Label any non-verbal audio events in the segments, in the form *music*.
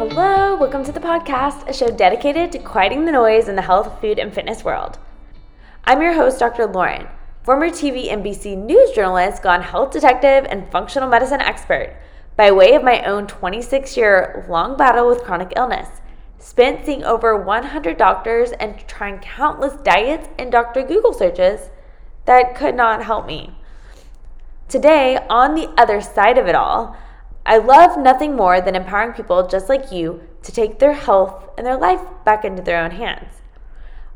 hello. Welcome to the podcast, a show dedicated to quieting the noise in the health, food, and fitness world. I'm your host, Dr. Lauren, former TV NBC news journalist, gone health detective, and functional medicine expert by way of my own 26 year long battle with chronic illness. Spent seeing over 100 doctors and trying countless diets and Dr. Google searches that could not help me. Today, on the other side of it all, I love nothing more than empowering people just like you to take their health and their life back into their own hands.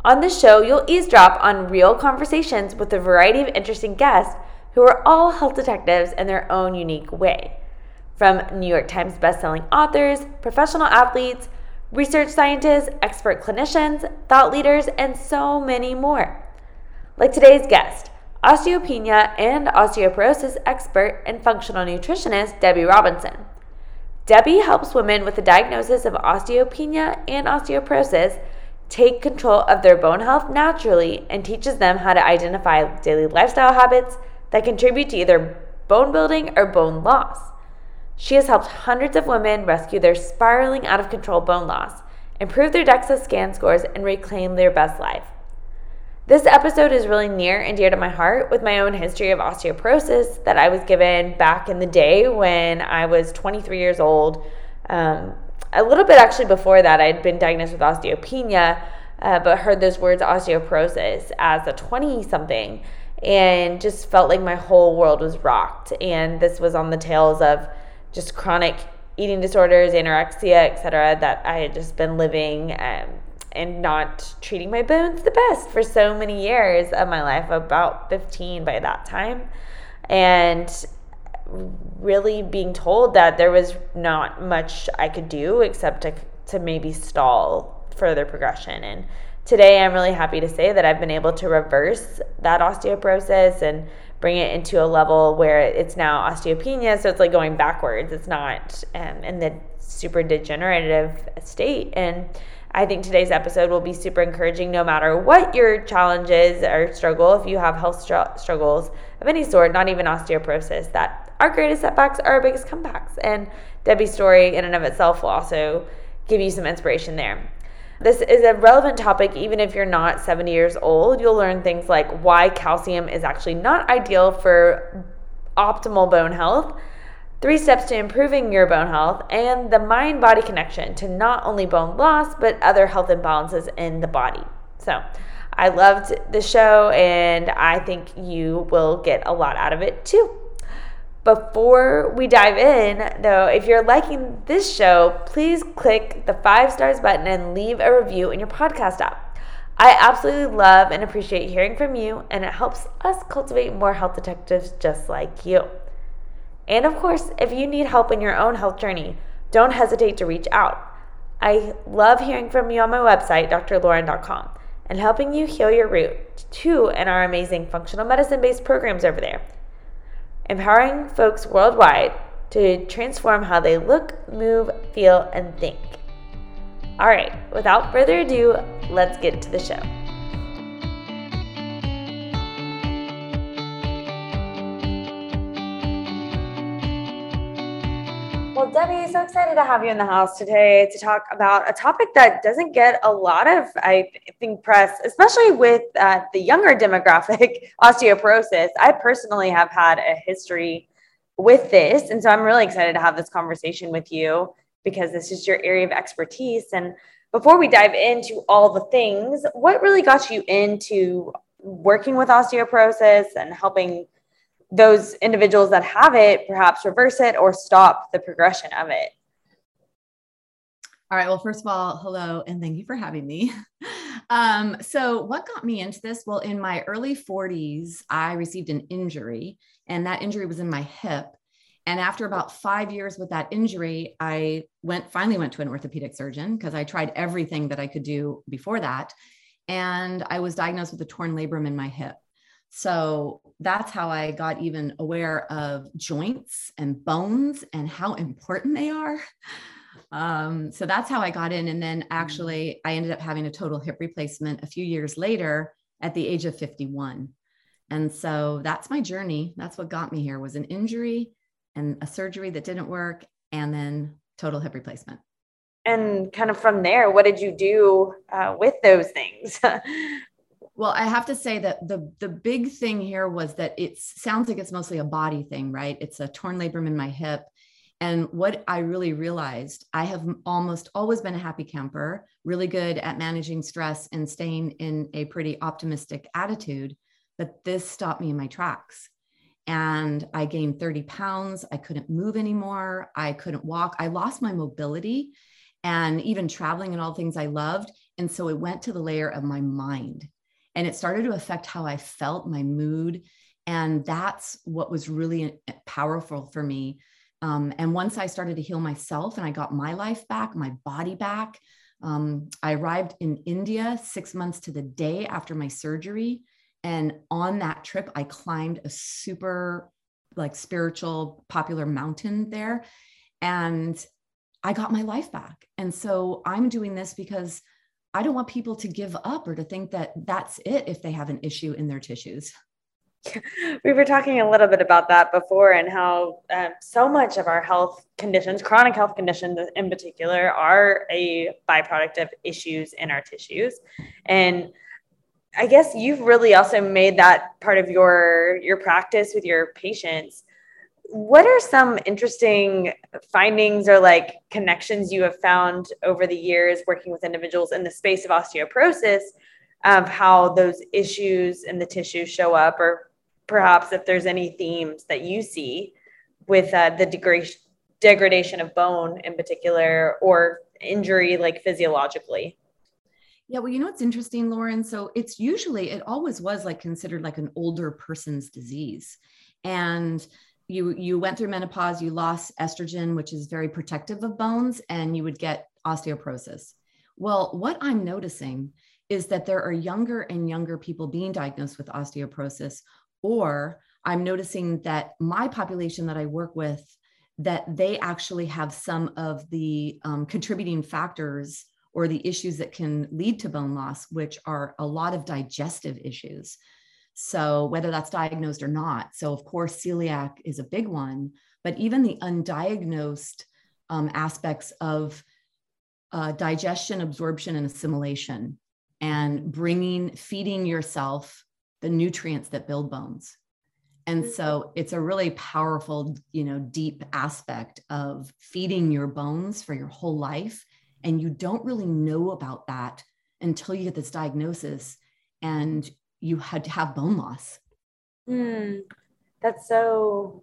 On this show, you'll eavesdrop on real conversations with a variety of interesting guests who are all health detectives in their own unique way. From New York Times bestselling authors, professional athletes, research scientists, expert clinicians, thought leaders, and so many more. Like today's guest, osteopenia and osteoporosis expert and functional nutritionist Debi Robinson. Debi helps women with the diagnosis of osteopenia and osteoporosis take control of their bone health naturally and teaches them how to identify daily lifestyle habits that contribute to either bone building or bone loss. She has helped hundreds of women rescue their spiraling out of control bone loss, improve their DEXA scan scores, and reclaim their best life. This episode is really near and dear to my heart with my own history of osteoporosis that I was given back in the day when I was 23 years old. Um, a little bit actually before that, I'd been diagnosed with osteopenia, uh, but heard those words osteoporosis as a 20 something and just felt like my whole world was rocked. And this was on the tails of just chronic eating disorders, anorexia, etc., that I had just been living. Um, and not treating my bones the best for so many years of my life, about 15 by that time. And really being told that there was not much I could do except to, to maybe stall further progression. And today I'm really happy to say that I've been able to reverse that osteoporosis and bring it into a level where it's now osteopenia. So it's like going backwards. It's not um, in the super degenerative state. And I think today's episode will be super encouraging no matter what your challenges or struggle. If you have health str- struggles of any sort, not even osteoporosis, that our greatest setbacks are our biggest comebacks. And Debi's story, in and of itself, will also give you some inspiration there. This is a relevant topic even if you're not 70 years old. You'll learn things like why calcium is actually not ideal for optimal bone health three steps to improving your bone health, and the mind body connection to not only bone loss, but other health imbalances in the body. So, I loved the show, and I think you will get a lot out of it too. Before we dive in, though, if you're liking this show, please click the five stars button and leave a review in your podcast app. I absolutely love and appreciate hearing from you, and it helps us cultivate more health detectives just like you. And of course, if you need help in your own health journey, don't hesitate to reach out. I love hearing from you on my website, drlauren.com, and helping you heal your root to in our amazing functional medicine based programs over there, empowering folks worldwide to transform how they look, move, feel, and think. All right, without further ado, let's get to the show. Well, Debi, so excited to have you in the house today to talk about a topic that doesn't get a lot of, I think, press, especially with uh, the younger *laughs* demographic, osteoporosis. I personally have had a history with this. And so I'm really excited to have this conversation with you because this is your area of expertise. And before we dive into all the things, what really got you into working with osteoporosis and helping those individuals that have it perhaps reverse it or stop the progression of it? All right. Well, first of all, hello and thank you for having me. *laughs* Um, so, what got me into this? Well, in my early 40s, I received an injury, and that injury was in my hip. And after about five years with that injury, I went finally went to an orthopedic surgeon because I tried everything that I could do before that. And I was diagnosed with a torn labrum in my hip. So that's how I got even aware of joints and bones and how important they are. Um, so that's how I got in. And then actually, I ended up having a total hip replacement a few years later at the age of 51. And so that's my journey. That's what got me here was an injury and a surgery that didn't work and then total hip replacement. and kind of from there, what did you do uh, with those things? *laughs* well, I have to say that the the big thing here was that it sounds like it's mostly a body thing, right? It's a torn labrum in my hip. And what I really realized, I have almost always been a happy camper, really good at managing stress and staying in a pretty optimistic attitude. But this stopped me in my tracks and I gained 30 pounds. I couldn't move anymore. I couldn't walk. I lost my mobility and even traveling and all things I loved. And so it went to the layer of my mind and it started to affect how I felt, my mood. And that's what was really powerful for me. Um, and once I started to heal myself and I got my life back, my body back, um, I arrived in India six months to the day after my surgery. And on that trip, I climbed a super like spiritual popular mountain there. And I got my life back. And so I'm doing this because I don't want people to give up or to think that that's it if they have an issue in their tissues. We were talking a little bit about that before and how um, so much of our health conditions, chronic health conditions in particular, are a byproduct of issues in our tissues. And I guess you've really also made that part of your your practice with your patients. What are some interesting findings or like connections you have found over the years working with individuals in the space of osteoporosis of how those issues in the tissue show up, or perhaps if there's any themes that you see with uh, the degra- degradation of bone in particular or injury like physiologically? Yeah, well, you know what's interesting, Lauren? So it's usually, it always was like considered like an older person's disease. And you you went through menopause, you lost estrogen, which is very protective of bones, and you would get osteoporosis. Well, what I'm noticing is that there are younger and younger people being diagnosed with osteoporosis, or I'm noticing that my population that I work with, that they actually have some of the um, contributing factors or the issues that can lead to bone loss, which are a lot of digestive issues. So, whether that's diagnosed or not. So, of course, celiac is a big one, but even the undiagnosed um, aspects of uh, digestion, absorption, and assimilation, and bringing, feeding yourself the nutrients that build bones. And so it's a really powerful, you know, deep aspect of feeding your bones for your whole life and you don't really know about that until you get this diagnosis and you had to have bone loss. Mm, that's so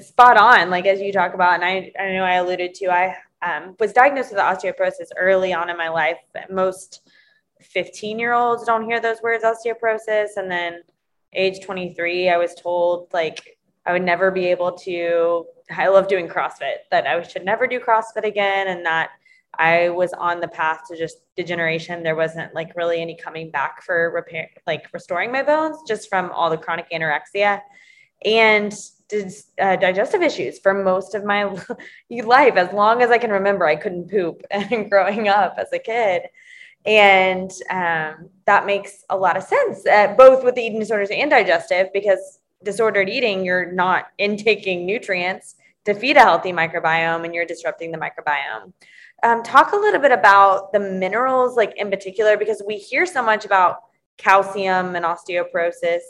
spot on. Like as you talk about, and I, I know I alluded to, I um, was diagnosed with osteoporosis early on in my life. Most 15 year olds don't hear those words osteoporosis. And then age 23, I was told like I would never be able to, I love doing CrossFit, that I should never do CrossFit again. And that I was on the path to just degeneration. There wasn't like really any coming back for repair, like restoring my bones just from all the chronic anorexia and uh, digestive issues for most of my *laughs* life. As long as I can remember, I couldn't poop *laughs* and growing up as a kid. And um, that makes a lot of sense, uh, both with the eating disorders and digestive, because disordered eating, you're not intaking nutrients to feed a healthy microbiome and you're disrupting the microbiome um, talk a little bit about the minerals, like in particular, because we hear so much about calcium and osteoporosis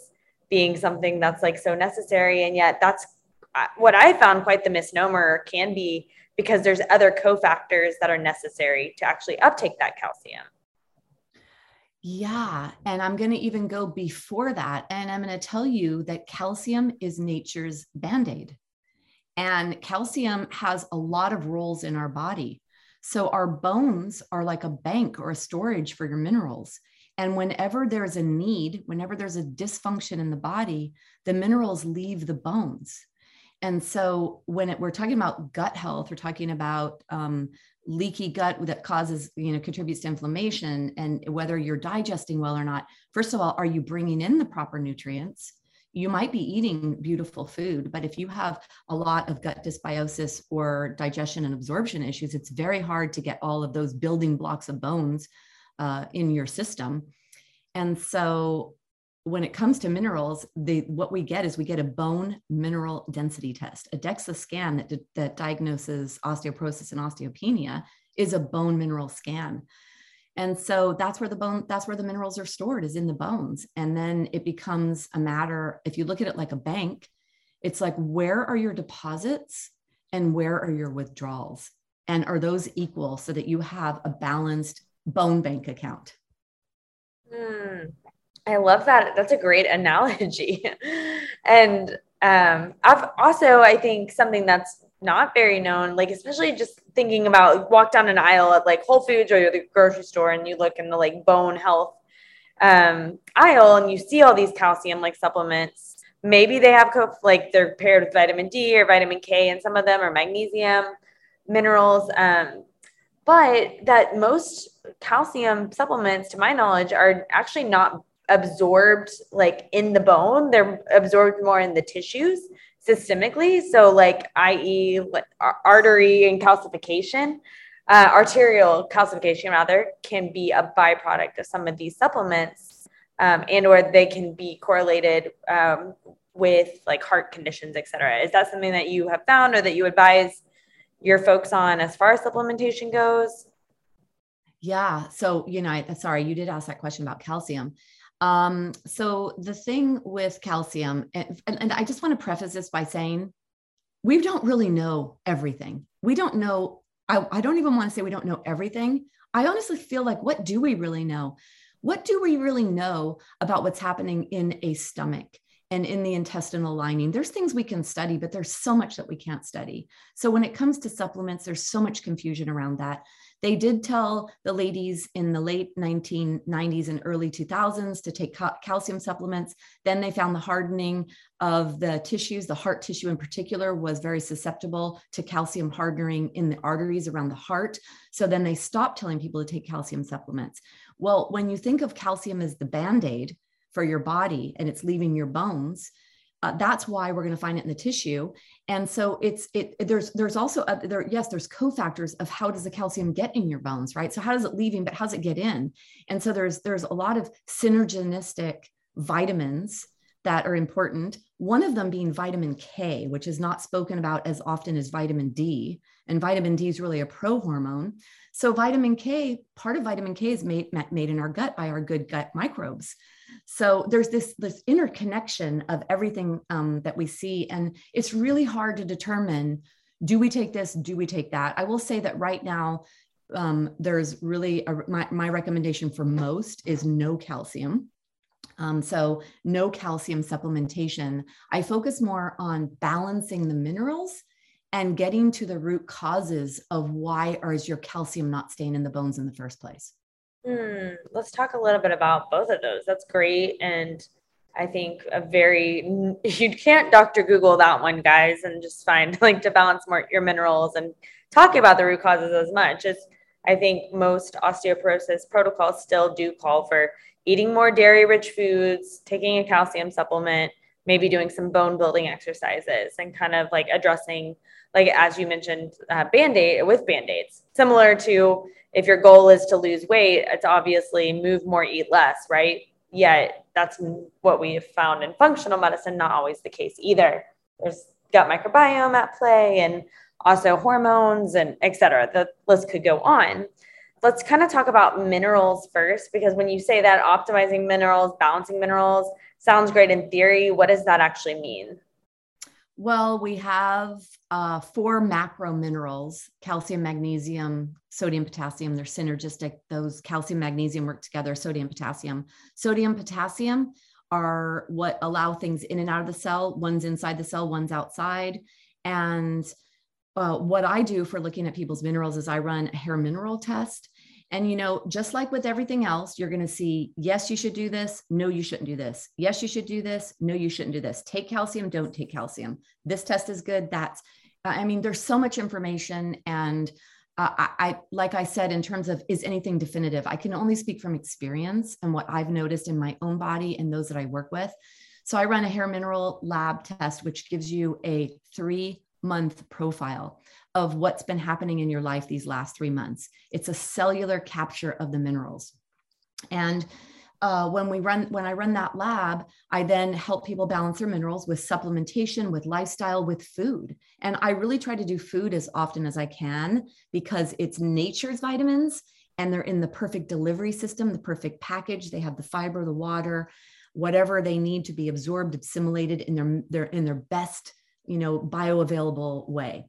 being something that's like so necessary. And yet, that's uh, what I found quite the misnomer can be because there's other cofactors that are necessary to actually uptake that calcium. Yeah. And I'm going to even go before that. And I'm going to tell you that calcium is nature's band aid. And calcium has a lot of roles in our body. So our bones are like a bank or a storage for your minerals. And whenever there's a need, whenever there's a dysfunction in the body, the minerals leave the bones. And so when it, we're talking about gut health, we're talking about um, leaky gut that causes, you know, contributes to inflammation and whether you're digesting well or not. First of all, are you bringing in the proper nutrients? You might be eating beautiful food, but if you have a lot of gut dysbiosis or digestion and absorption issues, it's very hard to get all of those building blocks of bones uh, in your system. And so when it comes to minerals, the what we get is we get a bone mineral density test, a DEXA scan that, that diagnoses osteoporosis and osteopenia is a bone mineral scan. And so that's where the bone, that's where the minerals are stored is in the bones. And then it becomes a matter, if you look at it like a bank, it's like, where are your deposits and where are your withdrawals? And are those equal so that you have a balanced bone bank account? Mm, I love that. That's a great analogy. *laughs* and um, I've also, I think, something that's not very known, like especially just thinking about walk down an aisle at like Whole Foods or the grocery store and you look in the like bone health um, aisle and you see all these calcium like supplements. Maybe they have co- like they're paired with vitamin D or vitamin K and some of them are magnesium minerals. Um, but that most calcium supplements, to my knowledge, are actually not absorbed like in the bone. They're absorbed more in the tissues systemically. So, like, i.e., artery and calcification, uh, arterial calcification rather, can be a byproduct of some of these supplements, um, and or they can be correlated um, with like heart conditions, et cetera. Is that something that you have found or that you advise your folks on as far as supplementation goes? Yeah. So, you know, I, sorry, you did ask that question about calcium. Um, so the thing with calcium, and, and I just want to preface this by saying we don't really know everything. We don't know, I, I don't even want to say we don't know everything. I honestly feel like, what do we really know? What do we really know about what's happening in a stomach? and in the intestinal lining. There's things we can study, but there's so much that we can't study. So when it comes to supplements, there's so much confusion around that. They did tell the ladies in the late 1990s and early 2000s to take calcium supplements. Then they found the hardening of the tissues, the heart tissue in particular, was very susceptible to calcium hardening in the arteries around the heart. So then they stopped telling people to take calcium supplements. Well, when you think of calcium as the band aid for your body and it's leaving your bones, uh, that's why we're going to find it in the tissue and so it's it there's there's also a, there yes there's cofactors of how does the calcium get in your bones right? So how does it leaving but how does it get in? And so there's there's a lot of synergistic vitamins that are important one of them being vitamin k which is not spoken about as often as vitamin d. And vitamin d is really a prohormone. So vitamin k part of vitamin k is made made in our gut by our good gut microbes so there's this this interconnection of everything um, that we see, and it's really hard to determine: do we take this? Do we take that? I will say that right now, um, there's really a, my my recommendation for most is no calcium. Um, so no calcium supplementation. I focus more on balancing the minerals and getting to the root causes of why or is your calcium not staying in the bones in the first place. Hmm, let's talk a little bit about both of those. That's great. And I think a very, *laughs* you can't Dr. Google that one, guys, and just find *laughs* like to balance more your minerals and talking about the root causes as much as I think most osteoporosis protocols still do call for eating more dairy rich foods, taking a calcium supplement, maybe doing some bone building exercises and kind of like addressing, like as you mentioned, uh, band aid with band aids, similar to if your goal is to lose weight, it's obviously move more, eat less, right? Yet that's what we have found in functional medicine, not always the case either. There's gut microbiome at play and also hormones and et cetera. The list could go on. Let's kind of talk about minerals first, because when you say that optimizing minerals, balancing minerals sounds great in theory, what does that actually mean? Well, we have uh, four macro minerals calcium, magnesium, sodium, potassium. They're synergistic. Those calcium, magnesium work together, sodium, potassium. Sodium, potassium are what allow things in and out of the cell. One's inside the cell, one's outside. And uh, what I do for looking at people's minerals is I run a hair mineral test. And, you know, just like with everything else, you're going to see, yes, you should do this. No, you shouldn't do this. Yes, you should do this. No, you shouldn't do this. Take calcium, don't take calcium. This test is good. That's, I mean, there's so much information. And uh, I, I, like I said, in terms of is anything definitive, I can only speak from experience and what I've noticed in my own body and those that I work with. So I run a hair mineral lab test, which gives you a three month profile of what's been happening in your life these last three months. It's a cellular capture of the minerals. And uh, when we run when i run that lab i then help people balance their minerals with supplementation with lifestyle with food and i really try to do food as often as i can because it's nature's vitamins and they're in the perfect delivery system the perfect package they have the fiber the water whatever they need to be absorbed assimilated in their, their in their best you know bioavailable way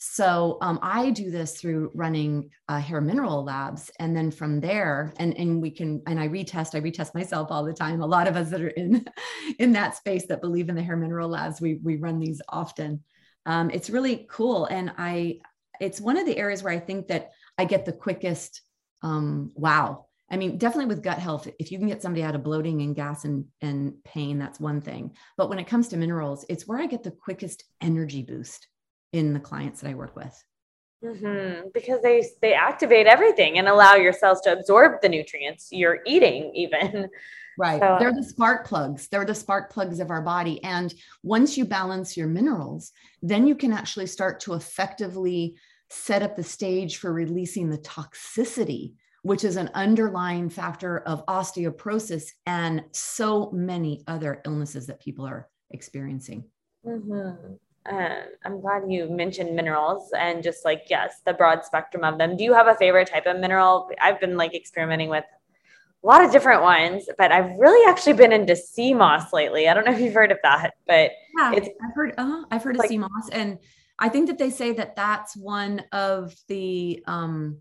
so um, I do this through running uh, hair mineral labs, and then from there, and and we can and I retest. I retest myself all the time. A lot of us that are in *laughs* in that space that believe in the hair mineral labs, we we run these often. Um, it's really cool, and I it's one of the areas where I think that I get the quickest um, wow. I mean, definitely with gut health, if you can get somebody out of bloating and gas and, and pain, that's one thing. But when it comes to minerals, it's where I get the quickest energy boost in the clients that I work with. Mm-hmm. Because they they activate everything and allow your cells to absorb the nutrients you're eating, even. Right. So, They're the spark plugs. They're the spark plugs of our body. And once you balance your minerals, then you can actually start to effectively set up the stage for releasing the toxicity, which is an underlying factor of osteoporosis and so many other illnesses that people are experiencing. Mm-hmm. Uh, I'm glad you mentioned minerals and just like, yes, the broad spectrum of them. Do you have a favorite type of mineral? I've been like experimenting with a lot of different ones, but I've really actually been into sea moss lately. I don't know if you've heard of that, but yeah, it's, I've heard, uh, I've heard like, of sea moss and I think that they say that that's one of the, um,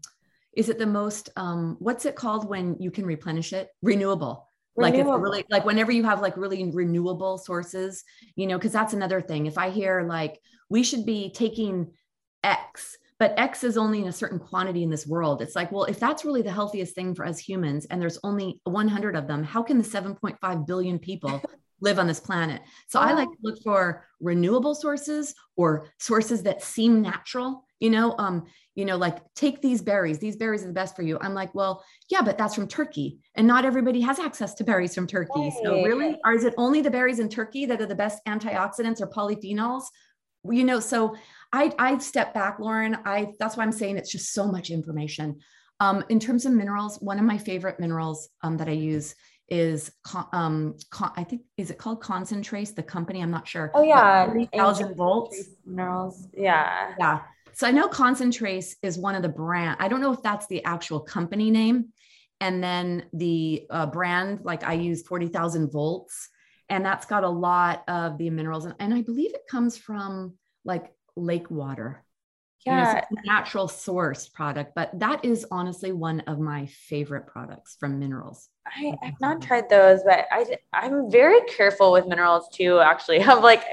is it the most, um, what's it called when you can replenish it? Renewable like it's really like whenever you have like really renewable sources you know because that's another thing. If i hear like we should be taking x but x is only in a certain quantity in this world it's like well if that's really the healthiest thing for us humans and there's only 100 of them how can the 7.5 billion people *laughs* live on this planet? So i like to look for renewable sources or sources that seem natural you know um you know like take these berries these berries are the best for you. I'm like well yeah but that's from turkey and not everybody has access to berries from turkey. So really or is it only the berries in turkey that are the best antioxidants or polyphenols? You know so i i step back lauren. I that's why i'm saying it's just so much information. Um, in terms of minerals one of my favorite minerals um, that i use is um I think is it called Concentrace the company? I'm not sure. Oh yeah, thousand volts. minerals. Yeah, yeah. So I know Concentrace is one of the brand. I don't know if that's the actual company name. And then the uh, brand, like I use 40,000 volts, and that's got a lot of the minerals. And, and I believe it comes from like lake water. Yeah. You know, natural source product, but that is honestly one of my favorite products from minerals. I, have not tried those, but I, I'm very careful with minerals too, actually. *laughs* I'm like,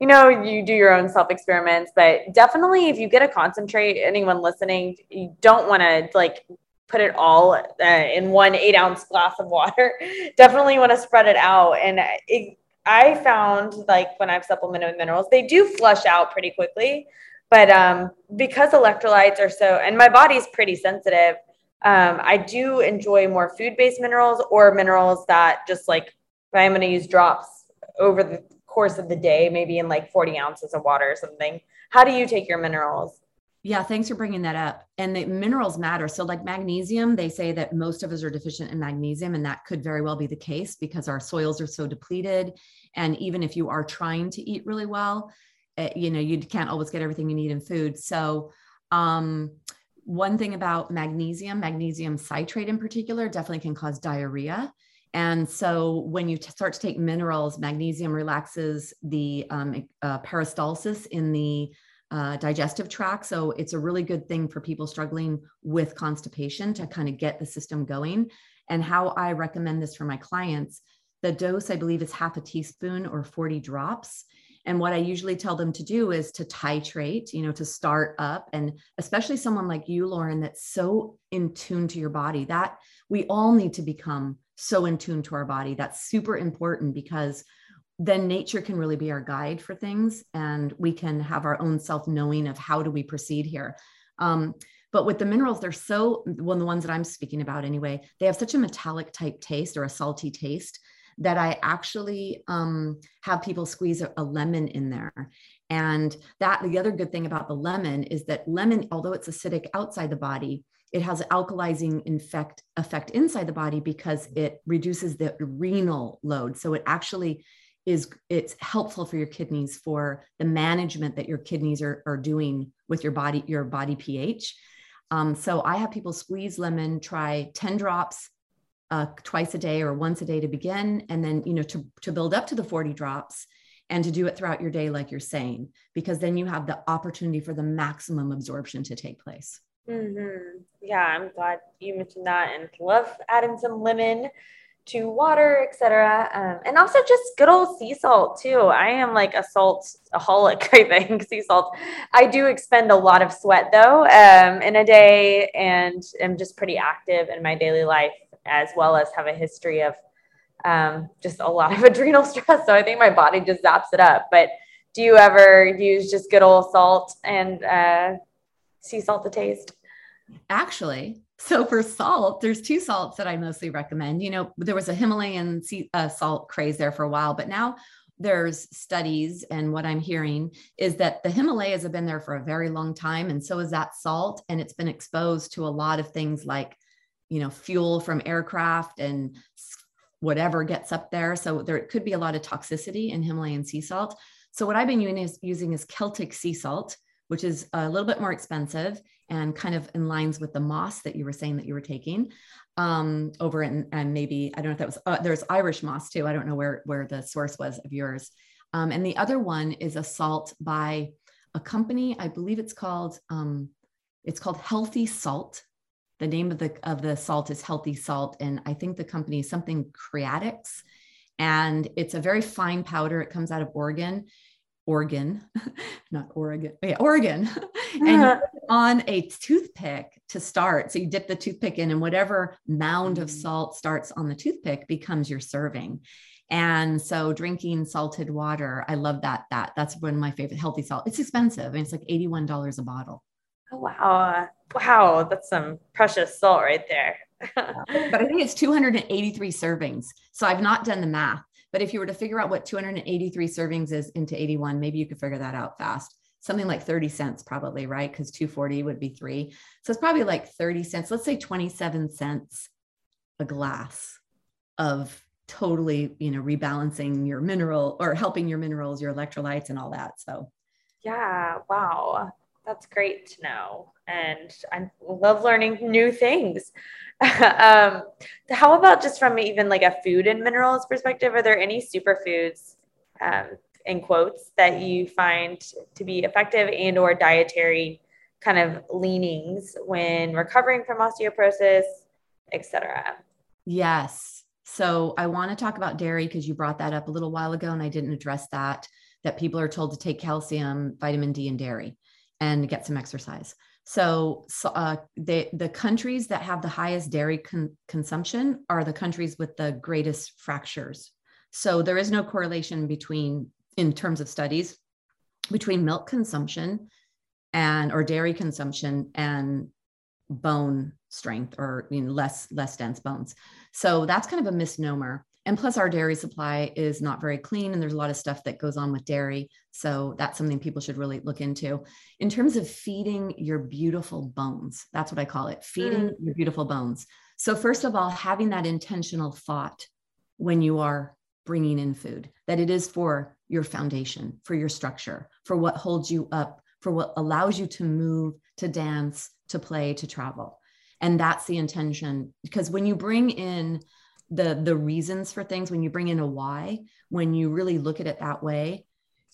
you know, you do your own self experiments, but definitely if you get a concentrate, anyone listening, you don't want to like put it all uh, in one eight ounce glass of water. *laughs* definitely want to spread it out. And it, I found like when I've supplemented with minerals, they do flush out pretty quickly. But um, because electrolytes are so, and my body's pretty sensitive, um, I do enjoy more food based minerals or minerals that just like I'm going to use drops over the course of the day, maybe in like 40 ounces of water or something. How do you take your minerals? Yeah, thanks for bringing that up. And the minerals matter. So, like magnesium, they say that most of us are deficient in magnesium, and that could very well be the case because our soils are so depleted. And even if you are trying to eat really well, you know, you can't always get everything you need in food. So, um, one thing about magnesium, magnesium citrate in particular, definitely can cause diarrhea. And so when you t- start to take minerals, magnesium relaxes the um, uh, peristalsis in the uh, digestive tract. So it's a really good thing for people struggling with constipation to kind of get the system going. And how I recommend this for my clients, the dose I believe is half a teaspoon or 40 drops. And what I usually tell them to do is to titrate, you know, to start up. And especially someone like you, Lauren, that's so in tune to your body, that we all need to become so in tune to our body. That's super important because then nature can really be our guide for things and we can have our own self knowing of how do we proceed here. Um, but with the minerals, they're so, well, the ones that I'm speaking about anyway, they have such a metallic type taste or a salty taste that I actually um, have people squeeze a, a lemon in there. And that the other good thing about the lemon is that lemon, although it's acidic outside the body, it has an alkalizing effect, effect inside the body because it reduces the renal load. So it actually is it's helpful for your kidneys for the management that your kidneys are, are doing with your body, your body pH. Um, so I have people squeeze lemon, try 10 drops uh, twice a day or once a day to begin, and then you know to, to build up to the 40 drops and to do it throughout your day, like you're saying, because then you have the opportunity for the maximum absorption to take place. Mm-hmm. Yeah, I'm glad you mentioned that, and love adding some lemon to water, etc. Um, and also just good old sea salt too. I am like a salt aholic, *laughs* I think. Sea salt. I do expend a lot of sweat though um, in a day, and am just pretty active in my daily life, as well as have a history of um, just a lot of *laughs* adrenal stress. So I think my body just zaps it up. But do you ever use just good old salt and uh, sea salt to taste? Actually, so for salt, there's two salts that I mostly recommend. You know, there was a Himalayan sea, uh, salt craze there for a while, but now there's studies and what i'm hearing is that the himalayas have been there for a very long time and so is that salt and it's been exposed to a lot of things like you know fuel from aircraft and whatever gets up there so there could be a lot of toxicity in himalayan sea salt so what i've been using is, using is celtic sea salt which is a little bit more expensive and kind of in lines with the moss that you were saying that you were taking um, over in, and maybe I don't know if that was uh, there's Irish moss too. I don't know where where the source was of yours. Um, and the other one is a salt by a company. I believe it's called um, it's called Healthy Salt. The name of the of the salt is Healthy Salt, and I think the company is something Creatix, and it's a very fine powder. It comes out of Oregon Oregon, *laughs* not Oregon, yeah, Oregon, *laughs* and uh-huh. on a toothpick to start. So you dip the toothpick in, and whatever mound of mm. salt starts on the toothpick becomes your serving. And so drinking salted water, I love that. That that's one of my favorite healthy salt. It's expensive. I mean, it's like $81 a bottle. Oh wow. Wow, that's some precious salt right there. *laughs* but I think it's 283 servings. So I've not done the math, but if you were to figure out what 283 servings is into 81, maybe you could figure that out fast. Something like 30 cents, probably, right? Because 240 would be three. So it's probably like 30 cents. Let's say 27 cents a glass of totally, you know, rebalancing your mineral or helping your minerals, your electrolytes, and all that. So, yeah, wow. That's great to know. And I love learning new things. *laughs* um, how about just from even like a food and minerals perspective? Are there any superfoods, um, in quotes, that you find to be effective and or dietary kind of leanings when recovering from osteoporosis, etc.? Yes. So I want to talk about dairy because you brought that up a little while ago and I didn't address that. That people are told to take calcium, vitamin D, and dairy and get some exercise. So, so uh, the the countries that have the highest dairy con- consumption are the countries with the greatest fractures. So there is no correlation between, in terms of studies, between milk consumption and or dairy consumption and bone strength or you know, less less dense bones. So that's kind of a misnomer and plus our dairy supply is not very clean and there's a lot of stuff that goes on with dairy. So that's something people should really look into. In terms of feeding your beautiful bones that's what i call it feeding mm. your beautiful bones. So first of all having that intentional thought when you are bringing in food that it is for your foundation for your structure for what holds you up for what allows you to move to dance to play to travel. And that's the intention because when you bring in the the reasons for things when you bring in a why when you really look at it that way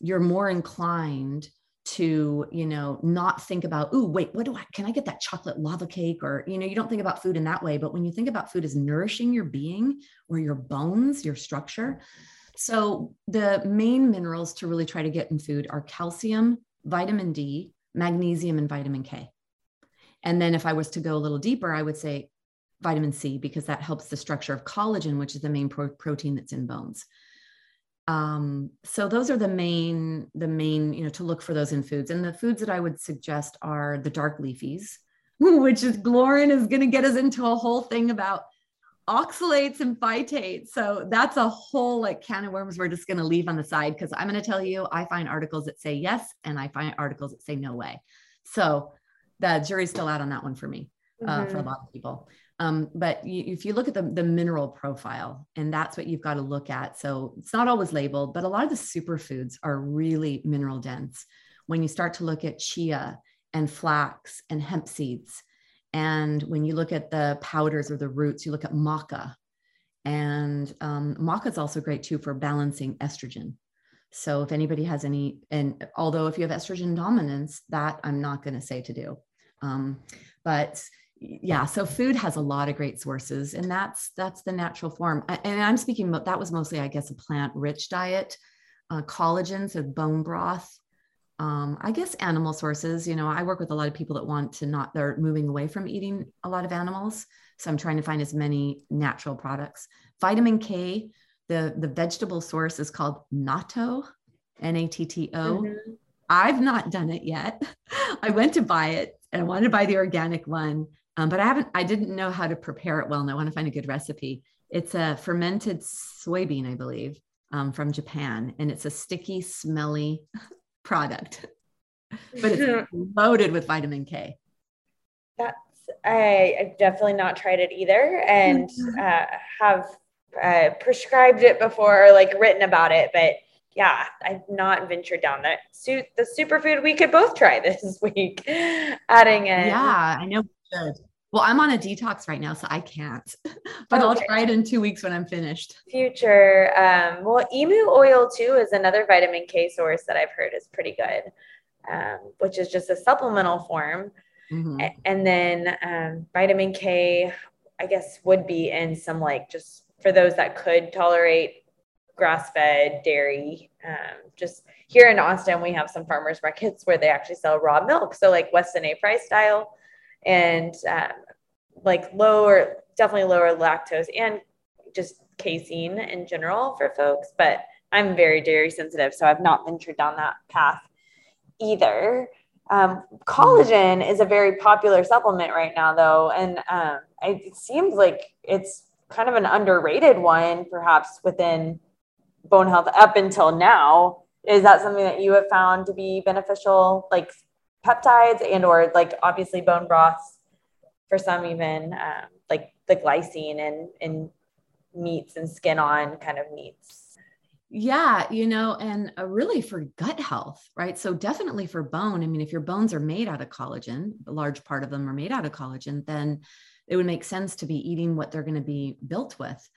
you're more inclined to you know not think about oh wait what do i can i get that chocolate lava cake? Or you know you don't think about food in that way but when you think about food as nourishing your being or your bones your structure. So the main minerals to really try to get in food are calcium vitamin d magnesium and vitamin k. And then if i was to go a little deeper i would say vitamin C because that helps the structure of collagen, which is the main pro- protein that's in bones. Um, so those are the main, the main, you know, to look for those in foods. And the foods that I would suggest are the dark leafies, *laughs* which is Lauren is going to get us into a whole thing about oxalates and phytates. So that's a whole like can of worms we're just going to leave on the side because I'm going to tell you, I find articles that say yes, and I find articles that say no way. So the jury's still out on that one for me, mm-hmm. uh, for a mm-hmm. lot of people. Um, but if you look at the, the mineral profile, and that's what you've got to look at. So it's not always labeled, but a lot of the superfoods are really mineral dense. When you start to look at chia and flax and hemp seeds, and when you look at the powders or the roots, you look at maca. And um, maca is also great too for balancing estrogen. So if anybody has any, and although if you have estrogen dominance, that I'm not going to say to do. Um, but yeah so food has a lot of great sources and that's that's the natural form. And i'm speaking about that was mostly i guess a plant rich diet uh, collagen so bone broth um, i guess animal sources you know i work with a lot of people that want to not they're moving away from eating a lot of animals so i'm trying to find as many natural products. Vitamin k the the vegetable source is called natto n-a-t-t-o mm-hmm. i've not done it yet. *laughs* I went to buy it and i wanted to buy the organic one um, but I haven't, I didn't know how to prepare it well. And I want to find a good recipe. It's a fermented soybean, I believe, um, from Japan. And it's a sticky, smelly *laughs* product, but it's *laughs* loaded with vitamin K. That's, I, I've definitely not tried it either and uh, have uh, prescribed it before or like written about it. But yeah, I've not ventured down that. Suit the superfood we could both try this *laughs* week, adding in. Yeah, I know. Well, I'm on a detox right now, so I can't, *laughs* but okay. I'll try it in two weeks when I'm finished. Future. Um, well, emu oil too is another vitamin K source that I've heard is pretty good, um, which is just a supplemental form. Mm-hmm. And then um, vitamin K, I guess, would be in some like just for those that could tolerate grass fed dairy. Um, just here in Austin, we have some farmers markets where they actually sell raw milk. So, like Weston A. Price style and um, like lower, definitely lower lactose and just casein in general for folks. But I'm very dairy sensitive, so I've not ventured down that path either. Um, collagen is a very popular supplement right now, though, and um, it seems like it's kind of an underrated one, perhaps within bone health up until now. Is that something that you have found to be beneficial, like peptides and or like obviously bone broths for some even um, like the glycine and in meats and skin on kind of meats. Yeah you know and uh, really for gut health right? So definitely for bone i mean if your bones are made out of collagen a large part of them are made out of collagen then it would make sense to be eating what they're going to be built with.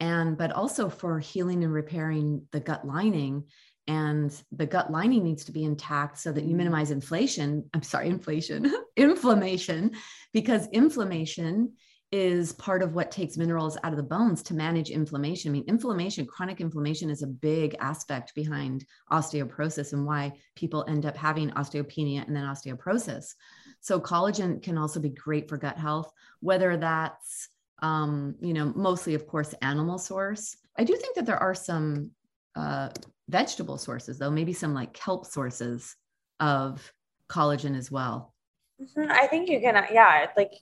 And but also for healing and repairing the gut lining and the gut lining needs to be intact so that you minimize inflation i'm sorry inflation *laughs* inflammation because inflammation is part of what takes minerals out of the bones to manage inflammation. I mean, inflammation, chronic inflammation is a big aspect behind osteoporosis and why people end up having osteopenia and then osteoporosis. So, collagen can also be great for gut health, whether that's, um, you know, mostly, of course, animal source. I do think that there are some uh, vegetable sources, though, maybe some like kelp sources of collagen as well. Mm-hmm. I think you can, yeah, like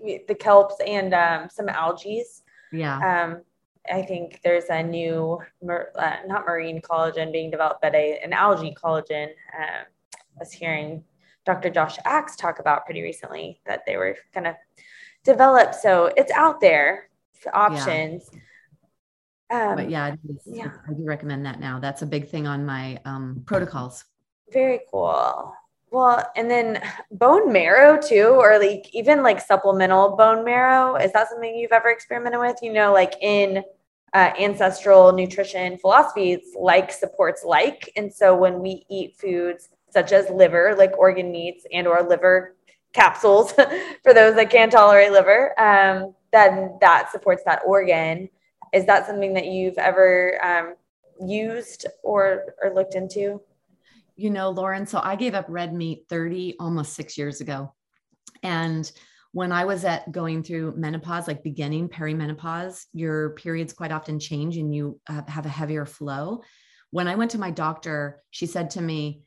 the kelps and um, some algae. Yeah. Um, I think there's a new, uh, not marine collagen being developed, but a, an algae collagen. Um, I was hearing Dr. Josh Axe talk about pretty recently that they were going to develop. So it's out there, options. Yeah. Um, but yeah, yeah, I do recommend that now. That's a big thing on my um, protocols. Very cool. Well, and then bone marrow too, or like even like supplemental bone marrow. Is that something you've ever experimented with? You know, like in uh, ancestral nutrition philosophies, like supports like. And so when we eat foods such as liver, like organ meats and or liver capsules *laughs* for those that can't tolerate liver, um, then that supports that organ is that something that you've ever um, used or or looked into? You know, Lauren, so I gave up red meat 30 almost 6 years ago. And when I was at going through menopause, like beginning perimenopause, your periods quite often change and you have a heavier flow. When I went to my doctor, she said to me,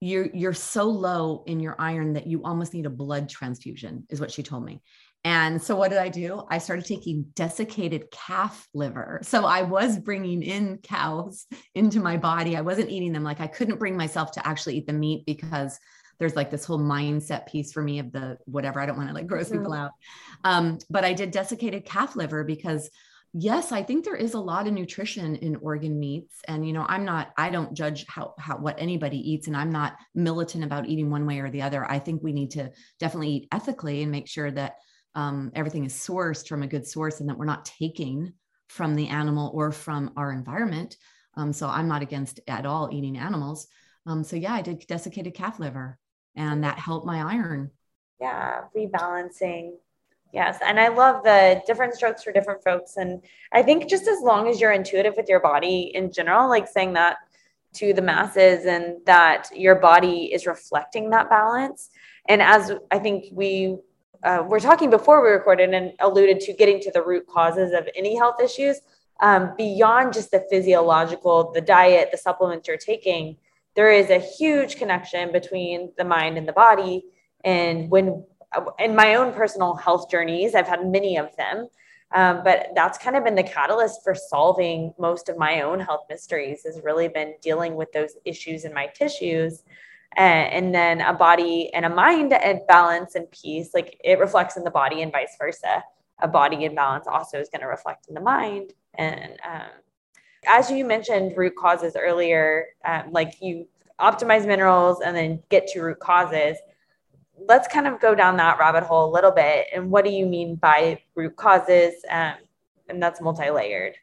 you're you're so low in your iron that you almost need a blood transfusion is what she told me and so what did i do? I started taking desiccated calf liver. So i was bringing in cows into my body. I wasn't eating them. Like i couldn't bring myself to actually eat the meat because there's like this whole mindset piece for me of the whatever. I don't want to like gross mm-hmm. people out. Um, but i did desiccated calf liver because yes i think there is a lot of nutrition in organ meats. And you know i'm not i don't judge how, how what anybody eats and i'm not militant about eating one way or the other. I think we need to definitely eat ethically and make sure that um, everything is sourced from a good source and that we're not taking from the animal or from our environment um, so i'm not against at all eating animals um, so yeah i did desiccated calf liver and that helped my iron yeah rebalancing Yes. And I love the different strokes for different folks. And I think just as long as you're intuitive with your body in general, like saying that to the masses and that your body is reflecting that balance. And as I think we uh, were talking before we recorded and alluded to getting to the root causes of any health issues, um, beyond just the physiological, the diet, the supplements you're taking, there is a huge connection between the mind and the body. And when in my own personal health journeys, I've had many of them. Um, but that's kind of been the catalyst for solving most of my own health mysteries has really been dealing with those issues in my tissues and, then a body and a mind and balance and peace like it reflects in the body and vice versa a body imbalance also is going to reflect in the mind and um, as you mentioned root causes earlier um, like you optimize minerals and then get to root causes let's kind of go down that rabbit hole a little bit. And what do you mean by root causes? Um, and that's multi-layered.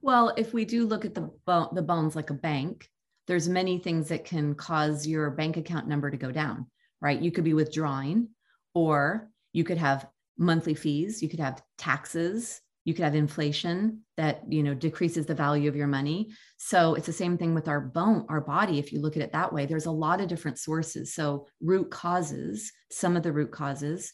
Well, if we do look at the bo- the bones like a bank, there's many things that can cause your bank account number to go down, right? You could be withdrawing, or you could have monthly fees, you could have taxes, you could have inflation that you know decreases the value of your money. So it's the same thing with our bone our body if you look at it that way. There's a lot of different sources. So root causes some of the root causes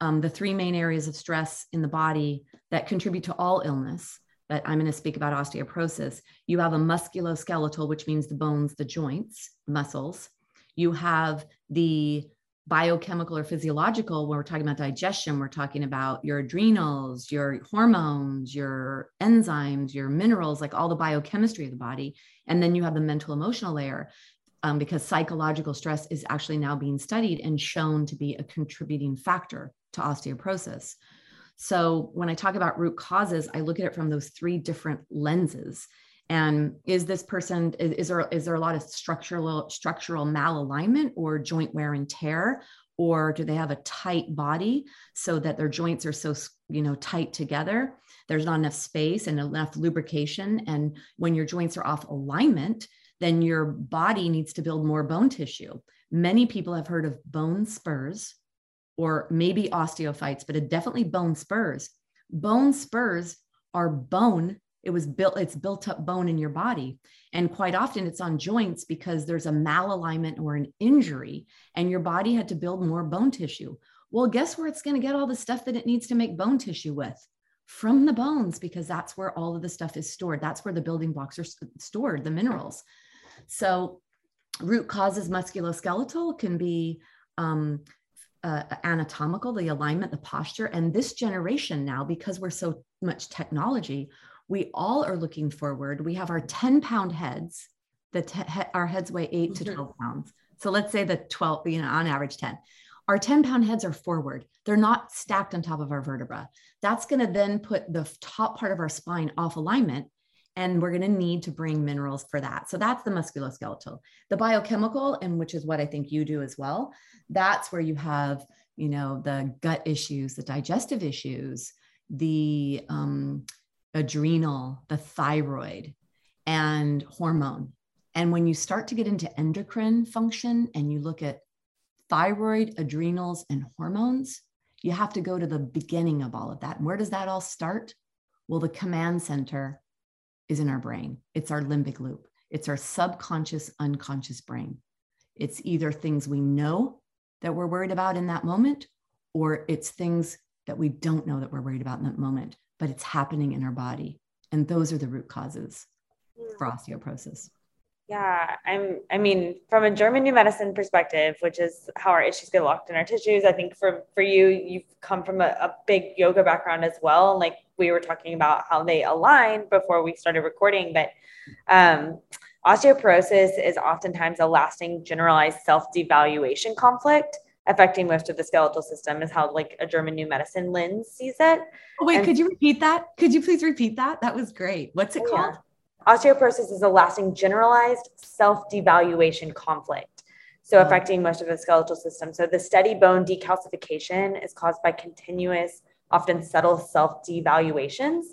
um, the three main areas of stress in the body that contribute to all illness but i'm going to speak about osteoporosis. You have a musculoskeletal which means the bones the joints muscles. You have the biochemical or physiological when we're talking about digestion we're talking about your adrenals your hormones your enzymes your minerals like all the biochemistry of the body. And then you have the mental emotional layer um, because psychological stress is actually now being studied and shown to be a contributing factor to osteoporosis so when i talk about root causes i look at it from those three different lenses. And is this person is, is, there is there a lot of structural structural malalignment or joint wear and tear? Or do they have a tight body so that their joints are so you know tight together? There's not enough space and enough lubrication. And when your joints are off alignment then your body needs to build more bone tissue. Many people have heard of bone spurs or maybe osteophytes but it definitely bone spurs. Bone spurs are bone. It was built it's built up bone in your body. And quite often it's on joints because there's a malalignment or an injury and your body had to build more bone tissue. Well guess where it's going to get all the stuff that it needs to make bone tissue with? From the bones because that's where all of the stuff is stored. That's where the building blocks are stored the minerals. So root causes musculoskeletal can be um, uh, anatomical the alignment the posture and this generation now because we're so much technology we all are looking forward. We have our 10 pound heads, that te- our heads weigh 8 to mm-hmm. 12 pounds. So let's say the 12, you know, on average 10. Our 10 pound heads are forward. They're not stacked on top of our vertebra. That's going to then put the top part of our spine off alignment. And we're going to need to bring minerals for that. So that's the musculoskeletal. The biochemical, and which is what I think you do as well, that's where you have, you know, the gut issues, the digestive issues, the um, adrenal, the thyroid, and hormone. And when you start to get into endocrine function and you look at thyroid, adrenals, and hormones, you have to go to the beginning of all of that. And where does that all start? Well, the command center is in our brain, it's our limbic loop, it's our subconscious, unconscious brain. It's either things we know that we're worried about in that moment, or it's things that we don't know that we're worried about in that moment but it's happening in our body. And those are the root causes for osteoporosis. Yeah, I'm. I mean, from a German new medicine perspective, which is how our issues get locked in our tissues. I think for for you, you've come from a, a big yoga background as well. And like we were talking about how they align before we started recording, but um, osteoporosis is oftentimes a lasting, generalized self devaluation conflict affecting most of the skeletal system. Is how like a German new medicine lens sees it. Oh, wait, and, could you repeat that? Could you please repeat that? That was great. What's it oh, called? Yeah. Osteoporosis is a lasting generalized self devaluation conflict, so oh. affecting most of the skeletal system. So the steady bone decalcification is caused by continuous, often subtle self devaluations.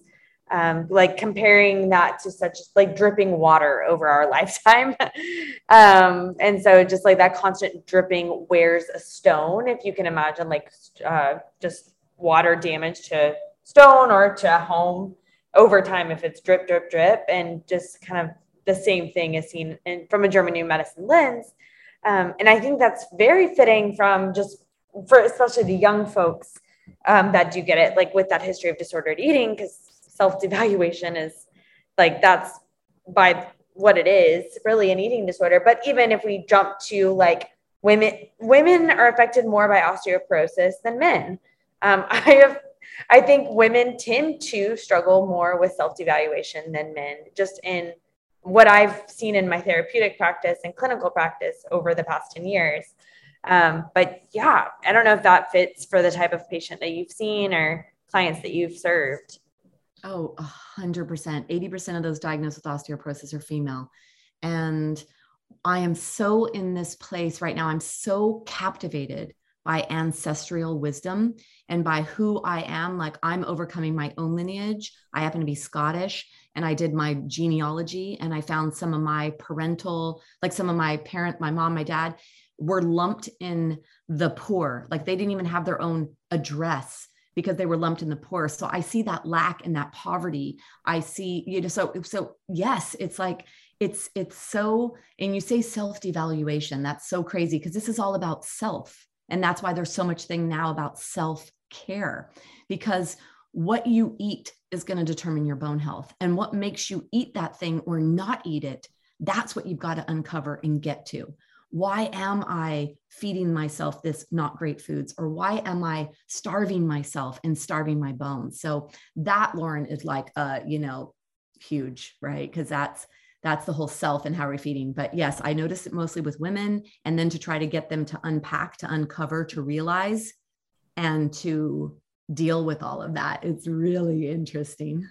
Um, like comparing that to such like dripping water over our *laughs* lifetime. um, and so just like that constant dripping wears a stone. If you can imagine like uh, just water damage to stone or to a home over time if it's drip, drip, drip, and just kind of the same thing is seen in, from a German new medicine lens. Um, and I think that's very fitting from just for especially the young folks um, that do get it, like with that history of disordered eating, because self devaluation is like that's by what it is really an eating disorder. But even if we jump to like women, women are affected more by osteoporosis than men. Um, *laughs* I have I think women tend to struggle more with self devaluation than men, just in what I've seen in my therapeutic practice and clinical practice over the past 10 years. Um, but yeah, I don't know if that fits for the type of patient that you've seen or clients that you've served. Oh, 100%. 80% of those diagnosed with osteoporosis are female. And I am so in this place right now. I'm so captivated by ancestral wisdom and by who I am. Like I'm overcoming my own lineage. I happen to be Scottish and I did my genealogy and I found some of my parental, like some of my parent, my mom, my dad were lumped in the poor. Like they didn't even have their own address because they were lumped in the poor. So I see that lack and that poverty. I see, you know, so so yes, it's like it's it's so and you say self devaluation that's so crazy because this is all about self and that's why there's so much thing now about self care because what you eat is going to determine your bone health. And what makes you eat that thing or not eat it, that's what you've got to uncover and get to. Why am I feeding myself this not great foods? Or why am I starving myself and starving my bones? So that, Lauren, is like, uh, you know, huge, right? Because that's that's the whole self and how we're feeding. But yes, I notice it mostly with women, and then to try to get them to unpack, to uncover, to realize, and to deal with all of that. It's really interesting.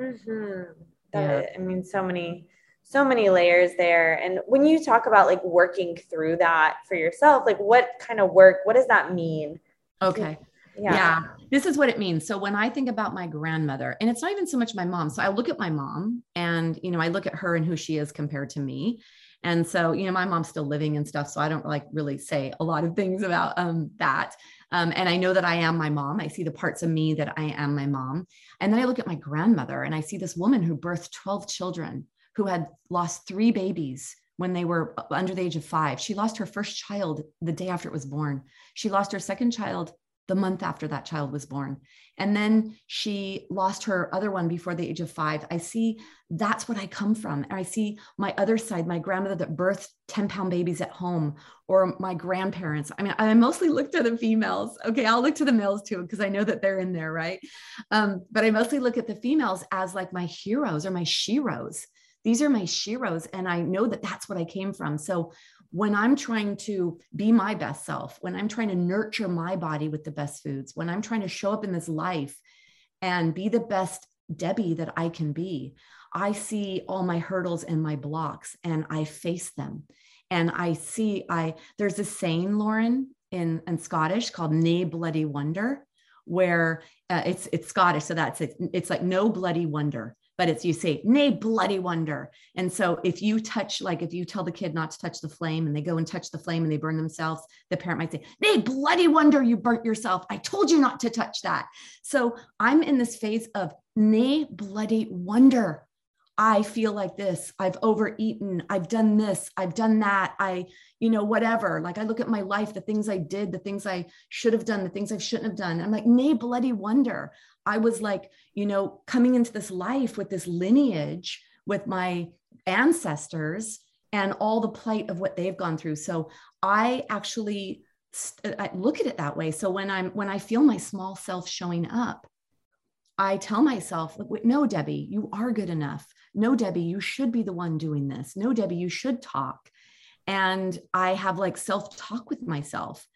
Mm-hmm. That, yeah. I mean, so many, so many layers there. And when you talk about like working through that for yourself, like what kind of work, what does that mean? Okay. Yeah. yeah. This is what it means. So when I think about my grandmother, and it's not even so much my mom. So I look at my mom and, you know, I look at her and who she is compared to me. And so, you know, my mom's still living and stuff. So I don't like really say a lot of things about um, that. Um, and I know that I am my mom. I see the parts of me that I am my mom. And then I look at my grandmother and I see this woman who birthed 12 children, who had lost three babies when they were under the age of five. She lost her first child the day after it was born. She lost her second child the month after that child was born. And then she lost her other one before the age of five. I see that's what I come from. And I see my other side, my grandmother that birthed 10 pound babies at home, or my grandparents. I mean, I mostly look to the females. Okay, I'll look to the males too, because I know that they're in there, right? Um, but I mostly look at the females as like my heroes or my sheroes. These are my sheroes. And I know that that's what I came from. So when I'm trying to be my best self, when I'm trying to nurture my body with the best foods, when I'm trying to show up in this life and be the best Debi that I can be, I see all my hurdles and my blocks and I face them. And I see, I there's a saying, Lauren, in, in Scottish called "Nae Bloody Wonder," where uh, it's it's Scottish, so that's it. It's like no bloody wonder but it's you say nay bloody wonder and so if you touch like if you tell the kid not to touch the flame and they go and touch the flame and they burn themselves the parent might say nay bloody wonder you burnt yourself i told you not to touch that so i'm in this phase of nay bloody wonder I feel like this. I've overeaten. I've done this. I've done that. I, you know, whatever. Like I look at my life, the things I did, the things I should have done, the things I shouldn't have done. I'm like, nay, bloody wonder. I was like, you know, coming into this life with this lineage with my ancestors and all the plight of what they've gone through. So I actually I look at it that way. So when I'm when I feel my small self showing up, I tell myself, no, Debi, you are good enough. No, Debi, you should be the one doing this. No, Debi, you should talk. And I have like self talk with myself.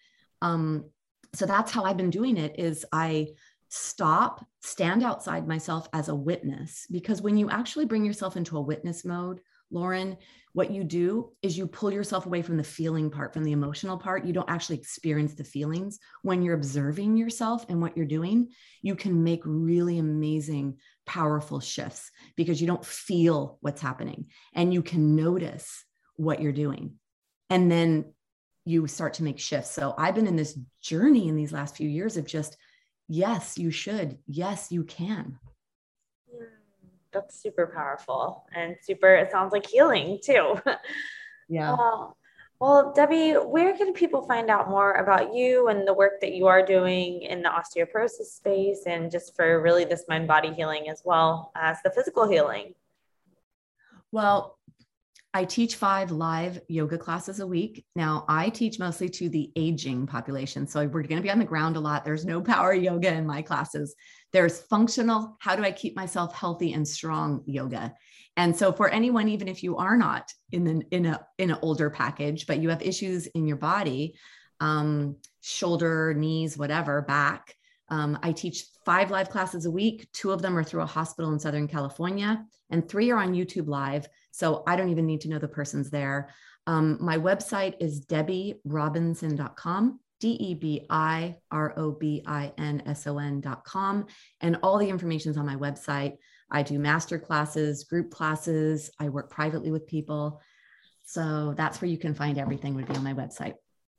Um, so that's how I've been doing it is I stop, stand outside myself as a witness. Because when you actually bring yourself into a witness mode, Lauren, what you do is you pull yourself away from the feeling part, from the emotional part. You don't actually experience the feelings. When you're observing yourself and what you're doing, you can make really amazing, powerful shifts because you don't feel what's happening and you can notice what you're doing. And then you start to make shifts. So I've been in this journey in these last few years of just, yes, you should. Yes, you can. That's super powerful and super it sounds like healing too. *laughs* Yeah. Uh, well Debi where can people find out more about you and the work that you are doing in the osteoporosis space and just for really this mind body healing as well as the physical healing? Well I teach five live yoga classes a week. Now, I teach mostly to the aging population. So we're going to be on the ground a lot. There's no power yoga in my classes. There's functional, how do I keep myself healthy and strong yoga? And so for anyone, even if you are not in the in a in an older package, but you have issues in your body, um, shoulder, knees, whatever, back, um, I teach five live classes a week. Two of them are through a hospital in Southern California, and three are on YouTube Live. So I don't even need to know the person's there. Um, my website is debirobinson.com, D E B I R O B I N S O N.com. And all the information is on my website. I do master classes, group classes, I work privately with people. So that's where you can find everything, would be on my website.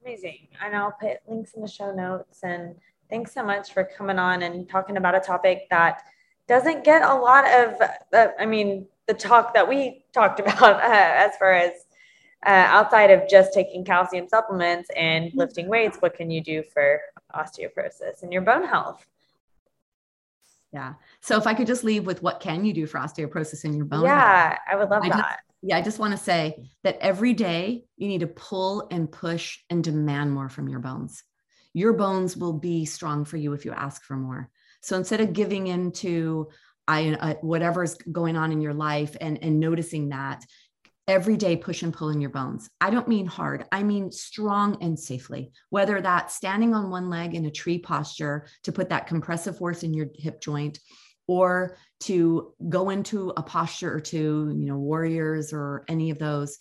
Amazing. And I'll put links in the show notes. And thanks so much for coming on and talking about a topic that doesn't get a lot of, uh, I mean, the talk that we talked *laughs* about uh, as far as uh, outside of just taking calcium supplements and mm-hmm. lifting weights, what can you do for osteoporosis and your bone health? Yeah. So if I could just leave with what can you do for osteoporosis in your bone? Yeah, health, I would love I that. Just, yeah, I just want to say that every day you need to pull and push and demand more from your bones. Your bones will be strong for you if you ask for more. So instead of giving into I, uh, whatever's going on in your life and and noticing that every day push and pull in your bones. I don't mean hard, I mean strong and safely. Whether that's standing on one leg in a tree posture to put that compressive force in your hip joint or to go into a posture or two, you know, warriors or any of those.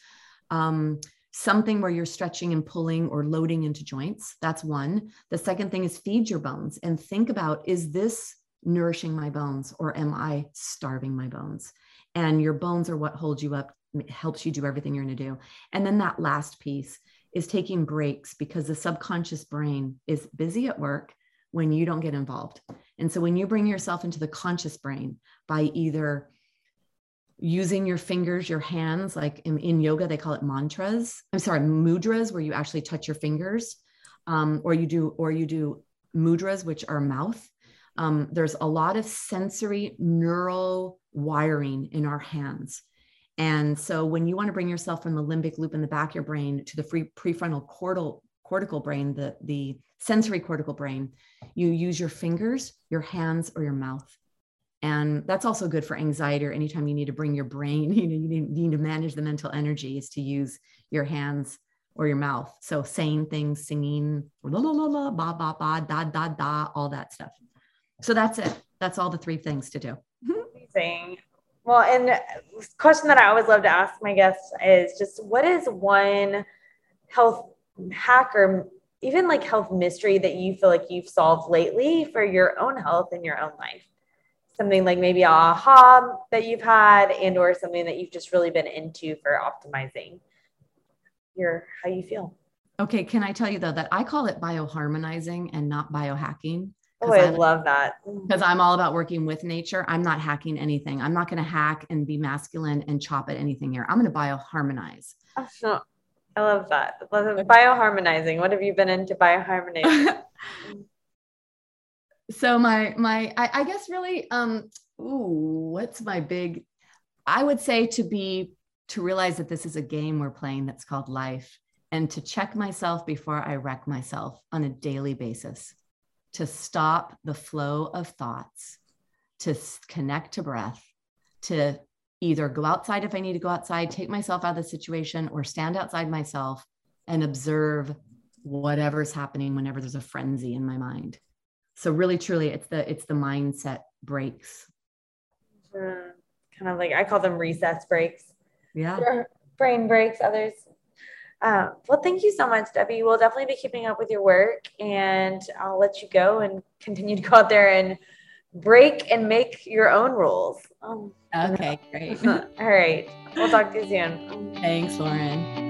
Um, something where you're stretching and pulling or loading into joints. That's one. The second thing is feed your bones and think about is this nourishing my bones or am I starving my bones? And your bones are what holds you up, helps you do everything you're going to do. And then that last piece is taking breaks because the subconscious brain is busy at work when you don't get involved. And so when you bring yourself into the conscious brain by either using your fingers, your hands, like in, in yoga, they call it mantras. I'm sorry, mudras, where you actually touch your fingers, um, or you do, or you do mudras, which are mouth. Um, there's a lot of sensory neural wiring in our hands. And so when you want to bring yourself from the limbic loop in the back of your brain to the free prefrontal cortical, cortical brain, the, the sensory cortical brain, you use your fingers, your hands, or your mouth. And that's also good for anxiety or anytime you need to bring your brain, *laughs* you know, you need, to manage the mental energy is to use your hands or your mouth. So saying things, singing, la la la la, ba ba ba, da da da, all that stuff. So that's it. That's all the three things to do. *laughs* Amazing. Well, and question that I always love to ask my guests is just what is one health hack or even like health mystery that you feel like you've solved lately for your own health in your own life? Something like maybe a aha that you've had and or something that you've just really been into for optimizing your how you feel. Okay, can I tell you though that I call it bioharmonizing and not biohacking? Oh, I, I love that. Because I'm all about working with nature. I'm not hacking anything. I'm not going to hack and be masculine and chop at anything here. I'm going to bioharmonize. Oh, I love that. Bioharmonizing. What have you been into bioharmonizing? *laughs* so my my I, I guess really um ooh what's my big I would say to be to realize that this is a game we're playing that's called life and to check myself before I wreck myself on a daily basis, to stop the flow of thoughts, to connect to breath, to either go outside if I need to go outside, take myself out of the situation, or stand outside myself and observe whatever's happening whenever there's a frenzy in my mind. So really, truly, it's the it's the mindset breaks. Mm, kind of like I call them recess breaks. Yeah. Brain breaks. Others. Um, well, thank you so much, Debi. We'll definitely be keeping up with your work, and I'll let you go and continue to go out there and break and make your own rules. Um, okay, great. *laughs* All right. We'll talk to you soon. Thanks, Lauren.